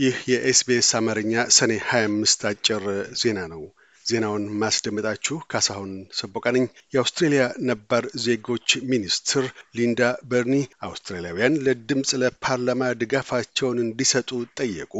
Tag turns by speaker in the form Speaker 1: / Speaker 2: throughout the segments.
Speaker 1: ይህ የኤስቢኤስ አማርኛ ሰኔ 25 አጭር ዜና ነው። ዜናውን ማስደመጣችሁ ካሳሁን ሰቦቃ ነኝ። የአውስትሬሊያ ነባር ዜጎች ሚኒስትር ሊንዳ በርኒ አውስትራሊያውያን ለድምፅ ለፓርላማ ድጋፋቸውን እንዲሰጡ ጠየቁ።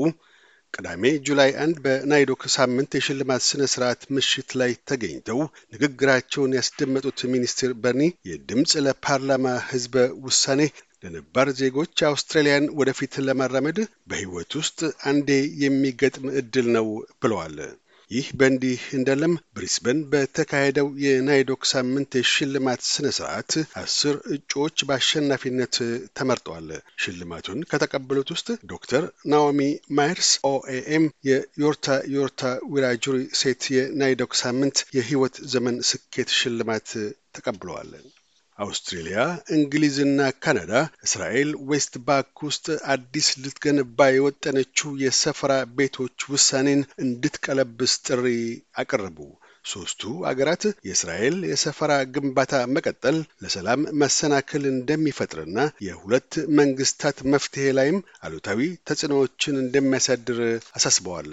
Speaker 1: ቅዳሜ ጁላይ አንድ በናይዶክ ሳምንት የሽልማት ስነ ስርዓት ምሽት ላይ ተገኝተው ንግግራቸውን ያስደመጡት ሚኒስትር በርኒ የድምፅ ለፓርላማ ህዝበ ውሳኔ ለነባር ዜጎች አውስትራሊያን ወደፊት ለማራመድ በህይወት ውስጥ አንዴ የሚገጥም እድል ነው ብለዋል። ይህ በእንዲህ እንዳለም ብሪስበን በተካሄደው የናይዶክ ሳምንት የሽልማት ስነ ስርዓት አስር እጩዎች በአሸናፊነት ተመርጠዋል። ሽልማቱን ከተቀበሉት ውስጥ ዶክተር ናኦሚ ማየርስ OAM የዮርታ ዮርታ ዊራጁሪ ሴት የናይዶክ ሳምንት የህይወት ዘመን ስኬት ሽልማት ተቀብለዋል። አውስትሬሊያ፣ እንግሊዝና ካናዳ እስራኤል ዌስት ባንክ ውስጥ አዲስ ልትገነባ የወጠነችው የሰፈራ ቤቶች ውሳኔን እንድትቀለብስ ጥሪ አቀረቡ። ሶስቱ አገራት የእስራኤል የሰፈራ ግንባታ መቀጠል ለሰላም መሰናክል እንደሚፈጥርና የሁለት መንግስታት መፍትሄ ላይም አሉታዊ ተጽዕኖዎችን እንደሚያሳድር አሳስበዋል።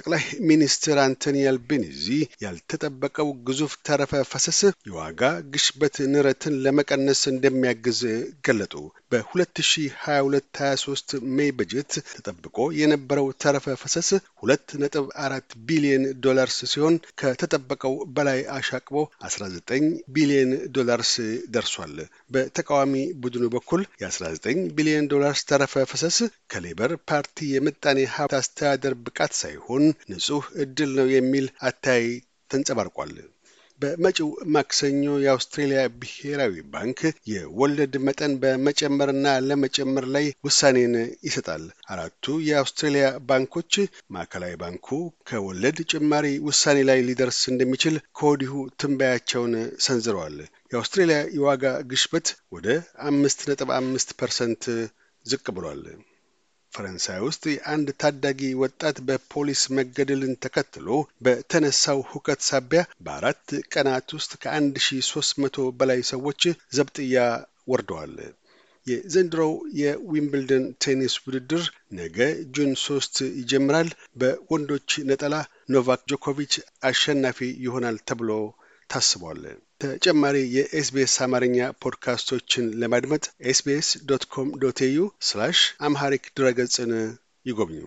Speaker 1: ጠቅላይ ሚኒስትር አንቶኒ አልቤኒዚ ያልተጠበቀው ግዙፍ ተረፈ ፈሰስ የዋጋ ግሽበት ንረትን ለመቀነስ እንደሚያግዝ ገለጡ። በ2022/23 May በጀት ተጠብቆ የነበረው ተረፈ ፈሰስ ሁለት ነጥብ አራት ቢሊዮን ዶላርስ ሲሆን ከተጠበቀው በላይ አሻቅቦ 19 ቢሊዮን ዶላርስ ደርሷል። በተቃዋሚ ቡድኑ በኩል የ19 ቢሊዮን ዶላርስ ተረፈ ፈሰስ ከሌበር ፓርቲ የምጣኔ ሀብት አስተዳደር ብቃት ሳይሆን ንጹህ እድል ነው የሚል አታይ ተንጸባርቋል። በመጪው ማክሰኞ የአውስትሬሊያ ብሔራዊ ባንክ የወለድ መጠን በመጨመርና ለመጨመር ላይ ውሳኔን ይሰጣል። አራቱ የአውስትሬሊያ ባንኮች ማዕከላዊ ባንኩ ከወለድ ጭማሪ ውሳኔ ላይ ሊደርስ እንደሚችል ከወዲሁ ትንበያቸውን ሰንዝረዋል። የአውስትሬሊያ የዋጋ ግሽበት ወደ አምስት ነጥብ አምስት percent ዝቅ ብሏል። ፈረንሳይ ውስጥ የአንድ ታዳጊ ወጣት በፖሊስ መገደልን ተከትሎ በተነሳው ሁከት ሳቢያ በአራት ቀናት ውስጥ ከአንድ ሺ ሶስት መቶ በላይ ሰዎች ዘብጥያ ወርደዋል። የዘንድሮው የዊምብልደን ቴኒስ ውድድር ነገ June ሶስት ይጀምራል። በወንዶች ነጠላ ኖቫክ ጆኮቪች አሸናፊ ይሆናል ተብሎ ታስቧል። ተጨማሪ የኤስቢኤስ አማርኛ ፖድካስቶችን ለማድመጥ SBS dot com dot au slash Amharic ድረገጽን ይጎብኙ።